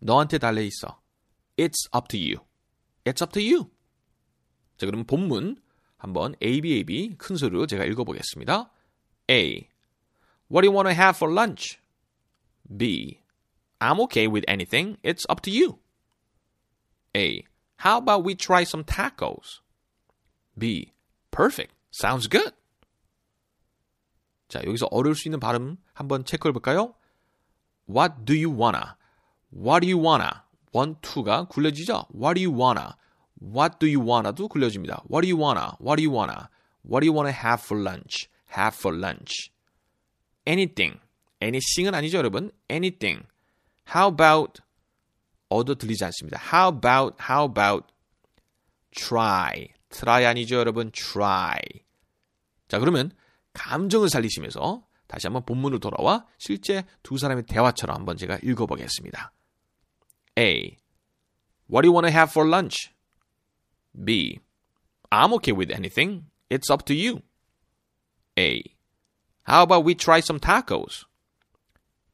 너한테 달려 있어. It's up to you. It's up to you. 자, 그럼 본문 한번 ABAB 큰 소리로 제가 읽어보겠습니다. A. What do you want to have for lunch? B. I'm okay with anything. It's up to you. A. How about we try some tacos? B. Perfect. Sounds good. 자, 여기서 어려울 수 있는 발음 한번 체크해 볼까요? What do you wanna? What do you wanna? one, two가 굴려지죠? What do you wanna? What do you wanna도 굴려집니다. What do you wanna? What do you wanna? What do you wanna have for lunch? Have for lunch. Anything. Anything은 아니죠, 여러분. Anything. How about 어도 들리지 않습니다. How about, how about try. try 아니죠, 여러분. try. 자, 그러면 감정을 살리시면서 다시 한번 본문으로 돌아와 실제 두 사람의 대화처럼 한번 제가 읽어보겠습니다. A. What do you want to have for lunch? B. I'm okay with anything. It's up to you. A. How about we try some tacos?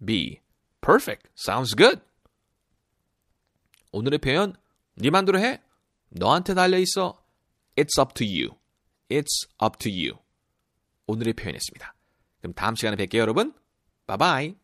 B. Perfect. Sounds good. 오늘의 표현 네 맘대로 해. 너한테 달려 있어. It's up to you. It's up to you. 오늘의 표현이었습니다. 그럼 다음 시간에 뵐게요, 여러분. 바이바이.